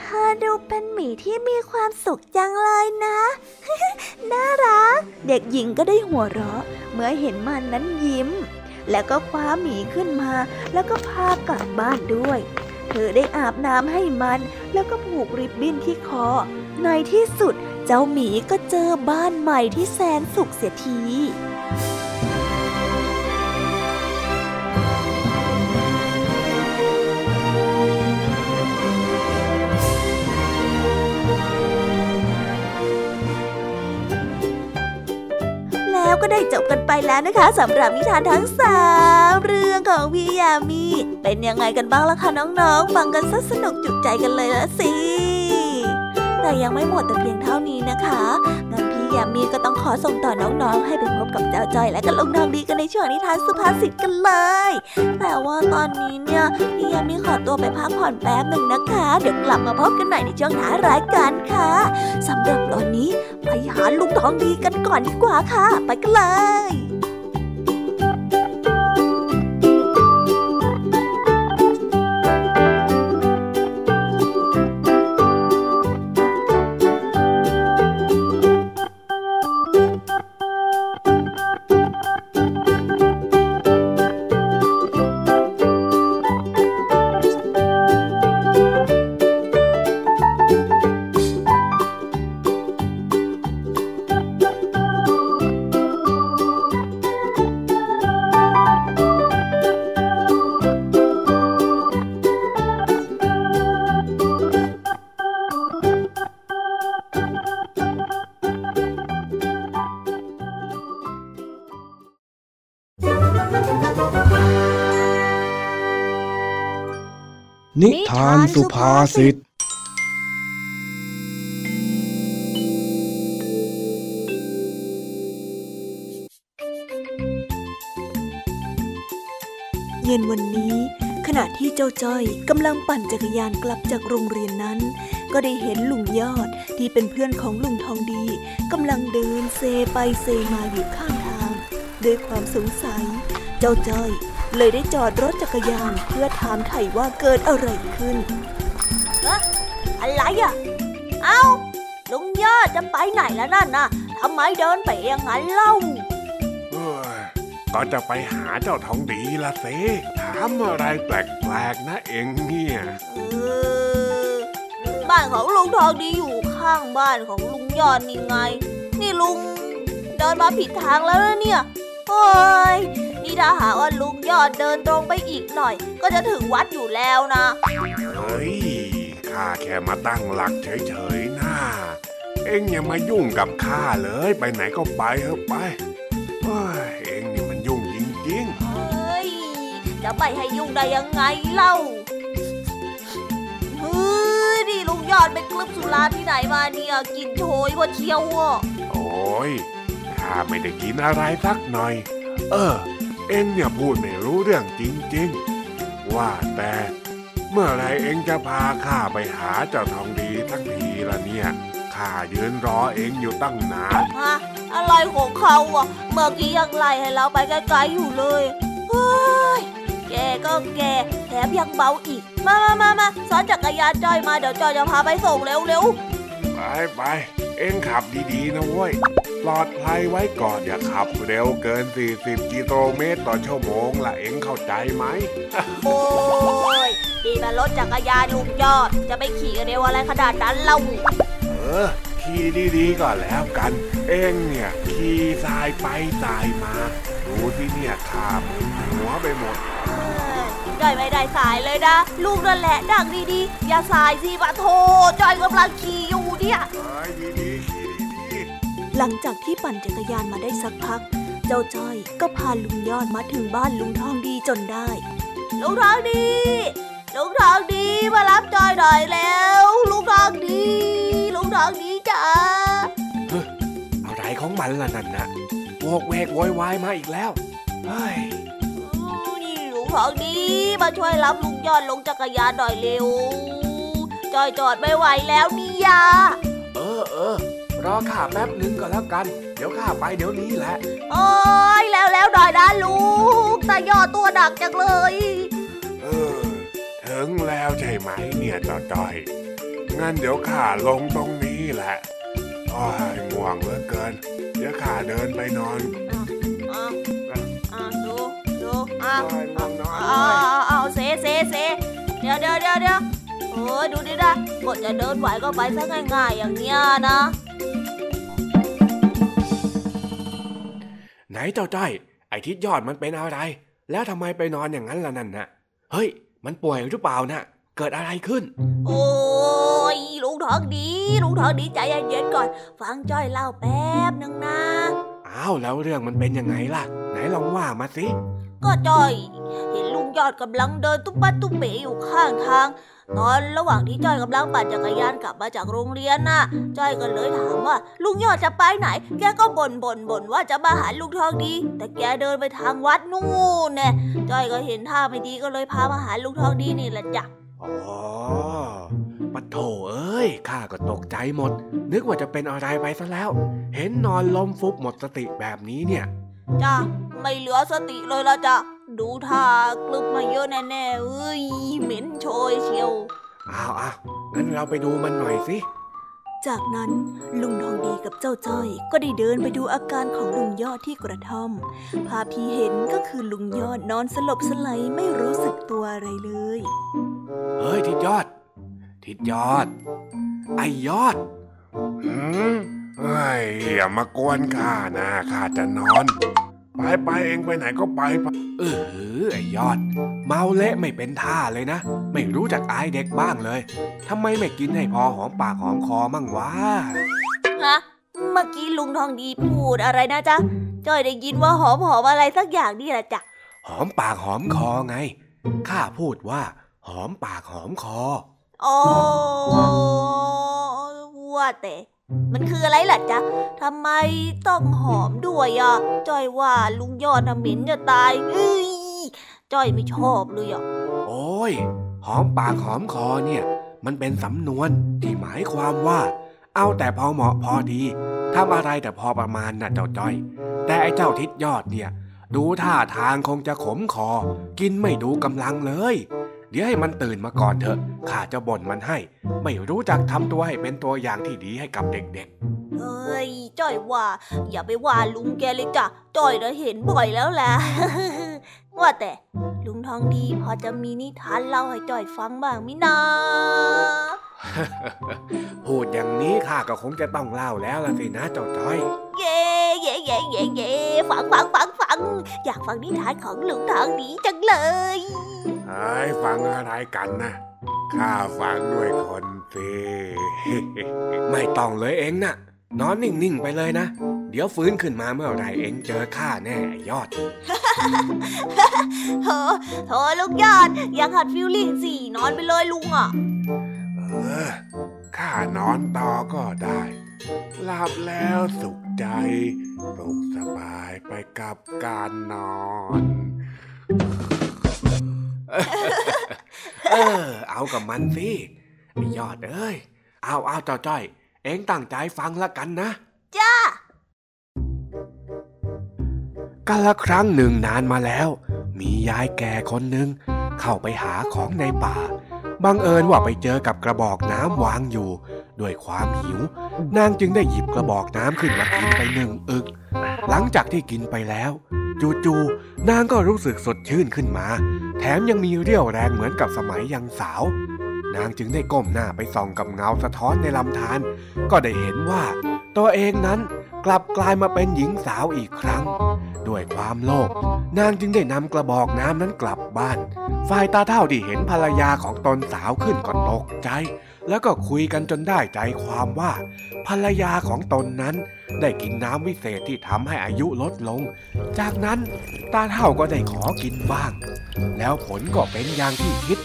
ธธอดูเป็นหมีที่มีความสุขจังเลยนะ น่ารัก เด็กหญิงก็ได้หัวเราะ เมื่อเห็นมันนั้นยิ้ม แล้วก็คว้าหมีขึ้นมา แล้วก็พากลับบ้านด้วย เธอได้อาบน้ำให้มัน แล้วก็ผูกริบบิ้นที่คอ ในที่สุดเจ้าหมีก็เจอบ้านใหม่ที่แสนสุขเสียที ก็ได้จบกันไปแล้วนะคะสำหรับนิทานทั้งสามเรื่องของพี่ยามีเป็นยังไงกันบ้างล่ะคะน้องๆ ฟังกันซะสนุกจุใจกันเลยละสิ แต่ยังไม่หมดแต่เพียงเท่านี้นะคะงั้น ยามีก็ต้องขอส่งต่อน้องๆ ให้ไปพบกับเจ้าจ้อยและก็ลุงทองดีกันในช่วงนิทานสุภาษิตกันเลย แต่ว่าตอนนี้เนี่ยพี่ยามีขอตัวไปพักผ่อนแป๊บหนึ่งนะคะ เดี๋ยวกลับมาพบกันใหม่ในช่วงท้ารายการค่ะสำหรับตอนนี้ไปหาลุงทองดีกันก่อนดีกว่าค่ะ ไปกันเลยาสุภาษิตเย็นวันนี้ ขณะที่เจ้าจ้อยกำลังปั่นจักรยานกลับจากโรงเรียนนั้น ก็ได้เห็นลุงยอดที่เป็นเพื่อนของลุงทองดีกำลังเดินเซไปเซมาอยู่ข้างทาง ด้วยความสงสัย เจ้าจ้อยเลยได้จอดรถจักรยานเพื่อถามไถ่ว่าเกิดอะไรขึ้น อะไรอะ เอ้าลุงยอดจะไปไหนแล้วนั่นน่ะทำไมเดินไปอย่างนั้นเล่าเอ้ยก็จะไปหาเจ้าทองดีละสิถามอะไรแปลกๆนะเองเนี่ยเออบ้านของลุงทองดีอยู่ข้างบ้านของลุงยอดนี่ไง นี่ลุงเดินมาผิดทางแล้วนะเนี่ยโอ้ยนี่ถ้าหากว่าลุงยอดเดินตรงไปอีกหน่อย ก็จะถึงวัดอยู่แล้วนะ เฮ้ย ข้าแค่มาตั้งหลักเฉยๆนะเอ็งอย่ามายุ่งกับข้าเลย ไปไหนก็ไปเถอะไปเฮ้ยเอ็งนี่มันยุ่งจริงเฮ้ย จะไปให้ยุ่งได้ยังไงเล่าเฮ้ยนี่ลุงยอดไปกลึบสุราที่ไหนมาเนี่ย กินโชยว่าเชียวอะๆโอ้ยข้าไม่ได้กินอะไรสักหน่อย เออ เอ็งเนี่ยพูดไม่รู้เรื่องจริงๆ ว่าแต่ เมื่อไรเอ็งจะพาข้าไปหาเจ้าทองดีสักทีละเนี่ยข้ายืนรอเอ็งอยู่ตั้งนานฮะอะไรของเขาอะ เมื่อกี้ยังไล่ให้เราไปไกลๆอยู่เลยเฮ้ยแกก็แกแถมยังเบาอีก มามามามาซ้อนจักรยานจอยมาเดี๋ยวจอยจะพาไปส่งเร็วไปไปเอ็งขับดีๆนะเว้ยปลอดภัยไว้ก่อนอย่าขับเร็วเกิน 40 กิโลเมตรต่อชั่วโมงละเอ็งเข้าใจไหมๆโอ้ย ดีมันรถจักรยานลุงยอด จะไปขี่เร็วอะไรขนาดนั้นเล่าเออ ขี่ดีๆก่อนแล้วกัน เอ็งเนี่ยขี่สายไปสายมา ดูที่เนี่ยขามึนหัวไปหมดจอยไม่ได้สายเลยนะ ลูกนั่นแหละดังดีๆ อย่าสายสิปะโทจอยกำลังขี่อยู่เนี่ยไปดีๆขี่ดีๆหลังจากที่ปั่นจักรยานมาได้สักพัก เจ้าจ้อยก็พาลุงยอดมาถึงบ้านลุงทองดีจนได้ ลุงทองดี ลุงทองดีมารับจอยหน่อยแล้วลุงทองดีลุงทองดีจ้าอะไรของมันล่ะนั่นนะโวกเวกโวยวายมาอีกแล้วเฮ้ยอู้นี่ลุงทองดีมาช่วยรับลุงยอดลงจักรยานหน่อยเร็วจอยจอดไม่ไหวแล้วนี่ยาเออเออรอข้าแป๊บนึงก็แล้วกัน เดี๋ยวข้าไปเดี๋ยวนี้แหละโอ้ยแล้วแล้วหน่อยนะลุงตายอดตัวหนักจังเลยเออถึง แล้วใช่ไหมเนี่ยจอจอยงงั้นเดี๋ยวข้าลงตรงนี้แหละโอ้ยง่วงเหลือเกิน เดี๋ยวข้าเดินไปนอนอะอะดูดูอะโอ้ยง่วงนอนเอาเอาเอาเซเซเซเดี๋ยวเดี๋ยวเดี๋ยวเดี๋ยวโอ้ยดูดินะกดจะเดินไหวก็ไปซะง่ายๆอย่างเนี้ยนะไหนเจ้าจ้อยไอทิศยอดมันเป็นอะไร แล้วทำไมไปนอนอย่างนั้นล่ะนั่นน่ะ เฮ้ย มันป่วยหรือเปล่าน่ะเกิดอะไรขึ้น โอ้ยลุงทองดีลุงทองดีใจเย็นๆก่อน ฟังจ้อยเล่าแป๊บหนึ่งนะอ้าวแล้วเรื่องมันเป็นยังไงล่ะ ไหนลองว่ามาสิก็จ้อย เห็นลุงยอดกำลังเดินตุ๊บปัดตุ๊บเป๋อยู่ข้างทาง ตอนระหว่างที่จ้อยกำลังปั่นจักรยานกลับมาจากโรงเรียนน่ะ จ้อยก็เลยถามว่า ลุงยอดจะไปไหน แกก็บ่นบ่นบ่นว่าจะมาหาลุงทองดี แต่แกเดินไปทางวัดนู่นแน่จ้อยก็เห็นท่าไม่ดีก็เลยพามาหาลุงทองดีนี่แหละจ้ะอ๋อปะโถเอ้ย ข้าก็ตกใจหมด นึกว่าจะเป็นอะไรไปซะแล้ว เห็นนอนล้มฟุบหมดสติแบบนี้เนี่ย จ้ะไม่เหลือสติเลยละจ้ะดูท่ากลึบมาเยอะแน่ๆเอ้ยเหม็นโชยเชียวอ้าวอ้าวงั้นเราไปดูมันหน่อยสิ จากนั้นลุงทองดีกับเจ้าจ้อยก็ได้เดินไปดูอาการของลุงยอดที่กระท่อม ภาพที่เห็นก็คือลุงยอดนอนสลบสลายไม่รู้สึกตัวอะไรเลย เฮ้ยทิดยอด ทิดยอด ไอยอด หืม เฮ้ยอย่ามากวนข้านะข้าจะนอน ไปไปเองไปไหนก็ไปไปเออไอยอด เมาเละไม่เป็นท่าเลยนะ ไม่รู้จักอายเด็กบ้างเลยทำไมไม่กินให้พอหอมปากหอมคอมั่งวะฮะเมื่อกี้ลุงทองดีพูดอะไรนะจ๊ะจ้อยได้ยินว่าหอมหอมอะไรสักอย่างนี่แหละจ้ะหอมปากหอมคอไงข้าพูดว่า หอมปากหอมคออ๋อว่าแต่ มันคืออะไรล่ะจ๊ะทำไมต้องหอมด้วยอะจ้อยว่าลุงยอดน่ะเหม็นจะตายเอ้ยจ้อยไม่ชอบเลยอะ โอ้ย หอมปากหอมคอเนี่ย มันเป็นสำนวนที่หมายความว่า เอาแต่พอเหมาะพอดีทำอะไรแต่พอประมาณน่ะเจ้าจ้อย แต่ไอ้เจ้าทิศยอดเนี่ย ดูท่าทางคงจะขมคอ กินไม่ดูกำลังเลย เดี๋ยวให้มันตื่นมาก่อนเถอะข้าจะบ่นมันให้ ไม่รู้จักทำตัวให้เป็นตัวอย่างที่ดีให้กับเด็กเอ้ยจ้อยว่า อย่าไปว่าลุงแกเลยจ้ะจ้อยได้เห็นบ่อยแล้วแหละว่าแต่ ลุงทองดีพอจะมีนิทานเล่าให้จ้อยฟังบ้างมินาๆพูดอย่างนี้ข้าก็คงจะต้องเล่าแล้วล่ะสินะเจ้าจ้อย เย่เย่เย่เย่เย่ฟังฟังฟังฟัง อยากฟังนิทานของลุงทองดีจังเลย เฮ้ยฟังอะไรกันนะข้าฟังด้วยคนสิไม่ต้องเลยเองนะ่ะ นอนนิ่งๆไปเลยนะ เดี๋ยวฟื้นขึ้นมาเมื่อไหรเองเจอข้าแน่ไอ้ยอดโถโถลุงยอดอยากหัดฟิลลิ่งสี่นอนไปเลยลุงอะ เออข้านอนต่อก็ได้หลับแล้วสุขใจปลุกสบายไปกับการนอน เออ เอากับมันสิไอ้ยอดเอ้ย เอาเอาเจ้าจ้อย เองตั้งใจฟังละกันนะจ้ากันละครั้งหนึ่งนานมาแล้ว มียายแก่คนหนึ่งเข้าไปหาของในป่า บังเอิญว่าไปเจอกับกระบอกน้ำวางอยู่ ด้วยความหิว นางจึงได้หยิบกระบอกน้ำขึ้นมากินไปหนึ่งอึก หลังจากที่กินไปแล้ว จู่ๆนางก็รู้สึกสดชื่นขึ้นมา แถมยังมีเรี่ยวแรงเหมือนกับสมัยยังสาว นางจึงได้ก้มหน้าไปส่องกับเงาสะท้อนในลำธารก็ได้เห็นว่า ตัวเองนั้นกลับกลายมาเป็นหญิงสาวอีกครั้ง ด้วยความโลภนางจึงได้นำกระบอกน้ำนั้นกลับบ้าน ฝ่ายตาเท่าที่เห็นภรรยาของตนสาวขึ้นก็ตกใจ แล้วก็คุยกันจนได้ใจความว่า ภรรยาของตนนั้น ได้กินน้ำวิเศษที่ทำให้อายุลดลง จากนั้นตาเท่าก็ได้ขอกินบ้าง แล้วผลก็เป็นอย่างที่คิด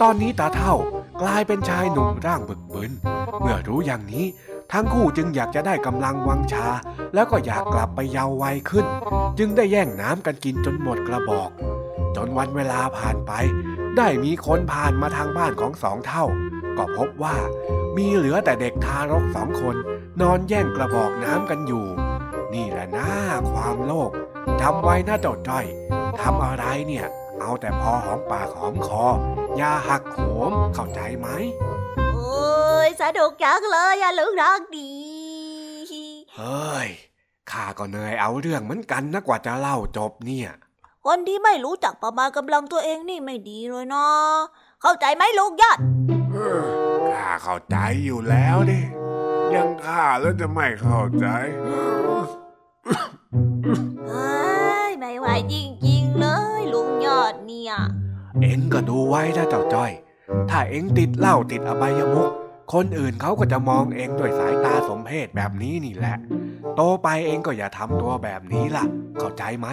ตอนนี้ตาเท่ากลายเป็นชายหนุ่มร่างบึกบึน เมื่อรู้อย่างนี้ ทั้งคู่จึงอยากจะได้กำลังวังชา แล้วก็อยากกลับไปเยาว์วัยขึ้น จึงได้แย่งน้ำกันกินจนหมดกระบอก จนวันเวลาผ่านไป ได้มีคนผ่านมาทางบ้านของสองเท่า ก็พบว่ามีเหลือแต่เด็กทารกสองคน นอนแย่งกระบอกน้ำกันอยู่ นี่แหละนะความโลภจำไว้นะเจ้าจ้อยทำอะไรเนี่ย เอาแต่พอหอมปากหอมคอ อย่าหักโหมเข้าใจไหมเอ้ยยสนุกจังเลยอะลุงรักดีเฮ้ยข้าก็เหนื่อยเอาเรื่องเหมือนกันนะกว่าจะเล่าจบเนี่ย คนที่ไม่รู้จักประมาณกำลังตัวเองนี่ไม่ดีเลยนะเข้าใจไหมลุงยอดเออ ข้าเข้าใจอยู่แล้วดิ ยังข้าแล้วจะไม่เข้าใจเฮ้ยไม่ไหวจริงๆเลย ลุงยอดเนี่ย เอ็งก็ดูไว้นะเจ้าจ้อย ถ้าเอ็งติดเหล้าติดอบายมุก คนอื่นเขาก็จะมองเอ็งด้วยสายตาสมเพศแบบนี้นี่แหละ โตไปเอ็งก็อย่าทำตัวแบบนี้ล่ะ เข้าใจไหม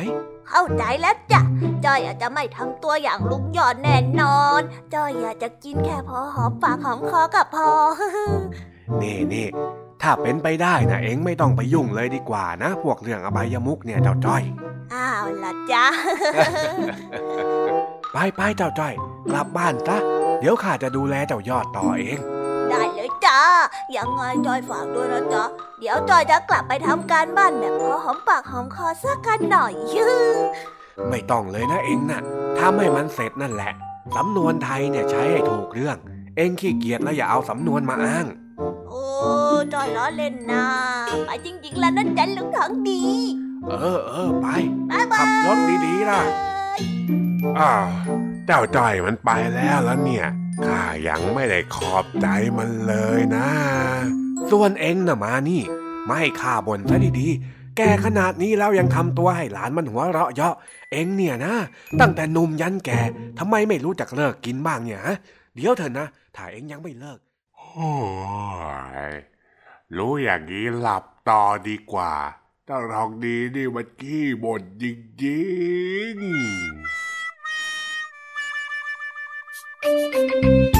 เข้าใจแล้วจ้ะจอยอาจจะไม่ทำตัวอย่างลุงยอดแน่นอนจอยอยากจะกินแค่พอหอมปากหอมคอกับพอนี่นี่ถ้าเป็นไปได้นะเอ็งไม่ต้องไปยุ่งเลยดีกว่านะ พวกเรื่องอบายมุกเนี่ยเจ้าจ้อย อ้าวล่ะจ้ะไปไปเจ้าจ้อย กลับบ้านซะเดี๋ยวข้าจะดูแลเจ้ายอดต่อเองได้ เลยจ้า ยังไงจอยฝากด้วยนะจ๊ะ เดี๋ยวจอยจะกลับไปทำการบ้านแบบพอหอมปากหอมคอสักกันหน่อยยือไม่ต้องเลยนะเอ็งน่ะทำให้มันเสร็จนั่นแหละ สำนวนไทยเนี่ยใช้ให้ถูกเรื่อง เอ็งขี้เกียจแล้วอย่าเอาสำนวนมาอ้าง โอ้จอยล้อเล่นนะไปจริงๆแล้วนั่นจันลุงถังดี เออเออไปบ๊ายบายขับรถดีๆล่ะอ้าวเจ้าจ้อยมันไปแล้วแล้วเนี่ย ข้ายังไม่ได้ขอบใจมันเลยนะ ส่วนเอ็งนะมานี่ ไม่ข้าบ่นซะดีๆ แกขนาดนี้แล้วยังทำตัวให้หลานมันหัวเราะเยาะ เอ็งเนี่ยนะ ตั้งแต่นุ่มยันแกทำไมไม่รู้จักเลิกกินบ้างเนี่ยฮะ เดี๋ยวเถอะนะ ถ้าเอ็งยังไม่เลิก โอ้ยรู้อย่างนี้หลับต่อดีกว่าเจ้าทองดีนี่มันขี้บ่นจริงๆ นิ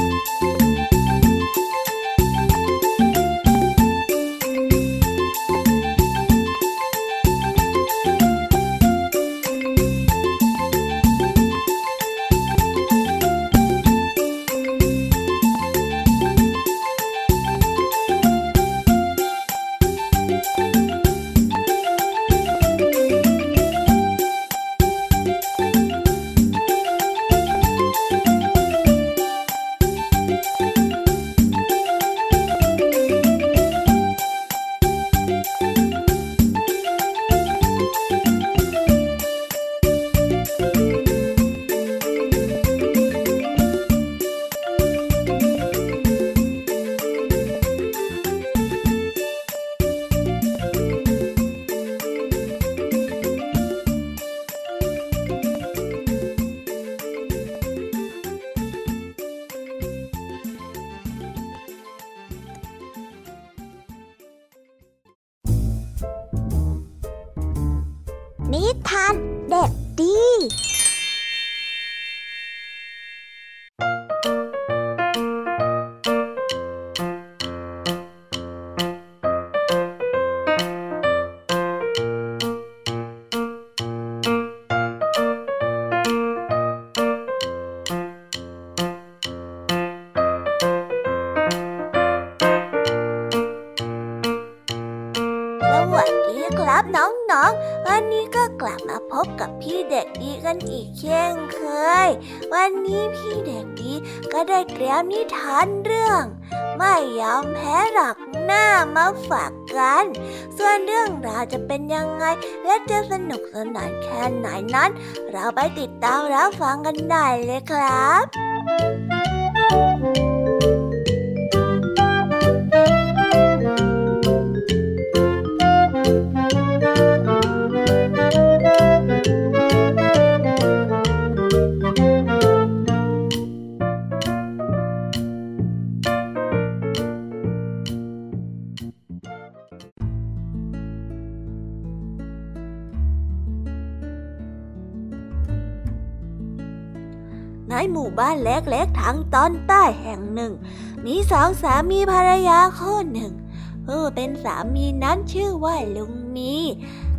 วัสดีครับน้องๆ วันนี้ก็กลับมาพบกับพี่เด็กดีกันอีกเช่นเคย วันนี้พี่เด็กดีก็ได้เตรียมนิทานเรื่อง ไม่ยอมแพ้หลักหน้ามาฝากกัน ส่วนเรื่องราวจะเป็นยังไง และจะสนุกสนานแค่ไหนนั้น เราไปติดตามรับฟังกันได้เลยครับใน บ้านเล็กๆทางตอนใต้แห่งหนึ่ง มีสองสามีภรรยาคู่หนึ่ง ผู้เป็นสามีนั้นชื่อว่าลุงมี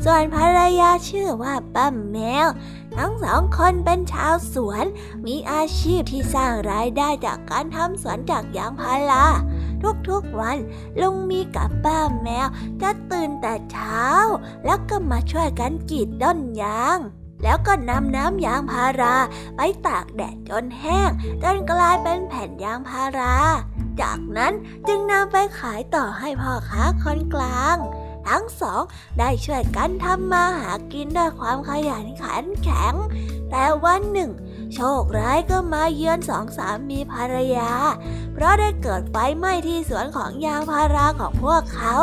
ส่วนภรรยาชื่อว่าป้าแมว ทั้งสองคนเป็นชาวสวน มีอาชีพที่สร้างรายได้จากการทำสวนจากยางพาราทุกๆวันลุงมีกับป้าแมวจะตื่นแต่เช้า แล้วก็มาช่วยกันกรีดต้นยาง แล้วก็นำน้ำยางพาราไปตากแดดจนแห้ง จนกลายเป็นแผ่นยางพารา จากนั้นจึงนำไปขายต่อให้พ่อค้าคนกลาง ทั้งสองได้ช่วยกันทำมาหากินด้วยความขยันขันแข็ง แต่วันหนึ่ง โชคร้ายก็มาเยือนสองสามีภรรยา เพราะได้เกิดไฟไหม้ที่สวนของยางพาราของพวกเขา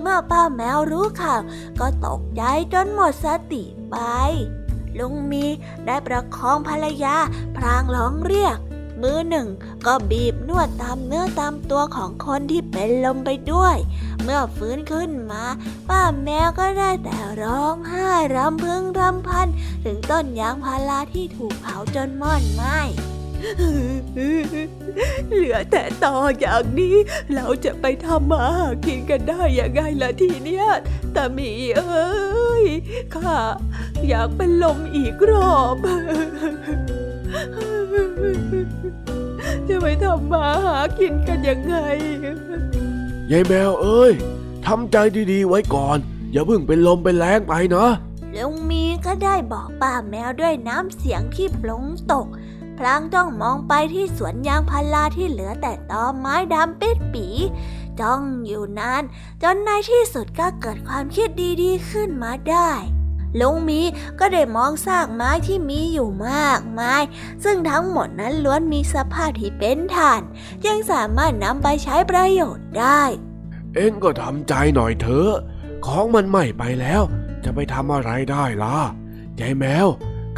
เมื่อป้าแมวรู้ข่าว ก็ตกใจจนหมดสติไป ลุงมีได้ประคองภรรยาพรางร้องเรียก มือหนึ่งก็บีบนวดตามเนื้อตามตัวของคนที่เป็นลมไปด้วย เมื่อฟื้นขึ้นมา ป้าแมวก็ได้แต่ร้องไห้รำพึงรำพัน ถึงต้นยางพาราที่ถูกเผาจนมอดไหม้ เหลือแต่ต่ออย่างนี้ เราจะไปทำมาหากินกันได้ยังไงล่ะทีเนี้ยแต่มีเอ้ยข้าอยากเป็นลมอีกรอบจะไปทำมาหากินกันยังไง ยายแมวเอ้ยทำใจดีๆไว้ก่อน อย่าเพิ่งเป็นลมเป็นแรงไปนะลุงมีก็ได้บอกป้าแมวด้วยน้ำเสียงที่ปลงตก พลางต้องมองไปที่สวนยางพาราที่เหลือแต่ตอไม้ดำปิดปีจ้องอยู่นาน จนในที่สุดก็เกิดความคิดดีๆขึ้นมาได้ลุงมีก็ได้มองซากไม้ที่มีอยู่มากมาย ซึ่งทั้งหมดนั้นล้วนมีสภาพที่เป็นถ่านยังสามารถนำไปใช้ประโยชน์ได้ เอ็งก็ทำใจหน่อยเถอะ ของมันใหม่ไปแล้ว จะไปทำอะไรได้ล่ะยายแมว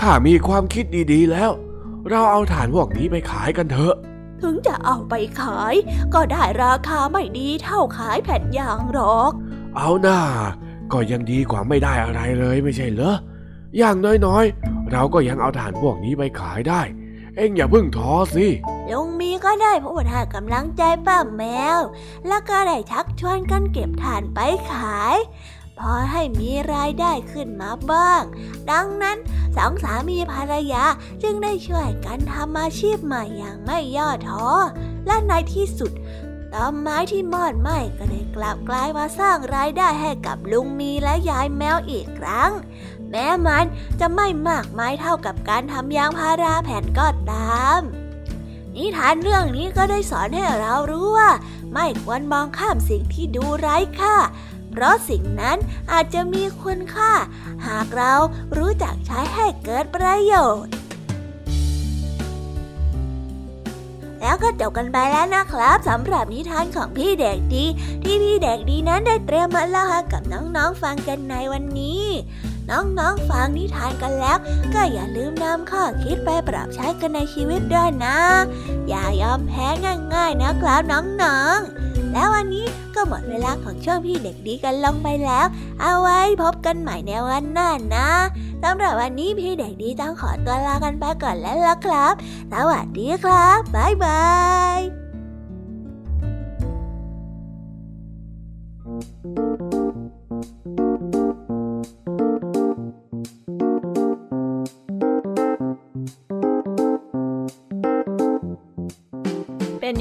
ข้ามีความคิดดีๆแล้ว เราเอาถ่านพวกนี้ไปขายกันเถอะ ถึงจะเอาไปขาย ก็ได้ราคาไม่ดีเท่าขายแผ่นยางหรอก เอาหน้าก็ยังดีกว่าไม่ได้อะไรเลยไม่ใช่เหรอ อย่างน้อยๆ เราก็ยังเอาถ่านพวกนี้ไปขายได้ เอ็งอย่าเพิ่งท้อสิลุงมีก็ได้พูดให้กำลังใจป้าแมว แล้วก็ได้ชักชวนกันเก็บถ่านไปขาย พอให้มีรายได้ขึ้นมาบ้าง ดังนั้นสองสามีภรรยาจึงได้ช่วยกันทำอาชีพใหม่อย่างไม่ย่อท้อ และในที่สุดต้นไม้ที่มอดไหม้ก็ได้กลับกลายมาสร้างรายได้ให้กับลุงมีและยายแมวอีกครั้ง แม้มันจะไม่มากมายเท่ากับการทำยางพาราแผ่นก็ตาม นิทานเรื่องนี้ก็ได้สอนให้เรารู้ว่า ไม่ควรมองข้ามสิ่งที่ดูไร้ค่า เพราะสิ่งนั้นอาจจะมีคุณค่า หากเรารู้จักใช้ให้เกิดประโยชน์แล้วก็จบกันไปแล้วนะครับสำหรับนิทานของพี่เด็กดี ที่พี่เด็กดีนั้นได้เตรียมมาเล่าให้กับน้องๆฟังกันในวันนี้ น้องๆฟังนิทานกันแล้ว ก็อย่าลืมนำข้อคิดไปปรับใช้กันในชีวิตด้วยนะ อย่ายอมแพ้ง่าย ๆนะครับน้องๆ แล้ววันนี้ก็หมดเวลาของช่วงพี่เด็กดีกันลงไปแล้ว เอาไว้พบกันใหม่ในวันหน้านะสำหรับวันนี้พี่เด็กดีต้องขอตัวลากันไปก่อนแล้วล่ะครับ สวัสดีครับ บ๊ายบาย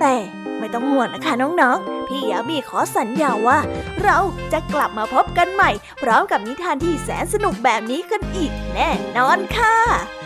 แต่ไม่ต้องห่วงนะคะน้องๆ พี่ยามีขอสัญญาว่า เราจะกลับมาพบกันใหม่ พร้อมกับนิทานที่แสนสนุกแบบนี้กันอีกแน่นอนค่ะ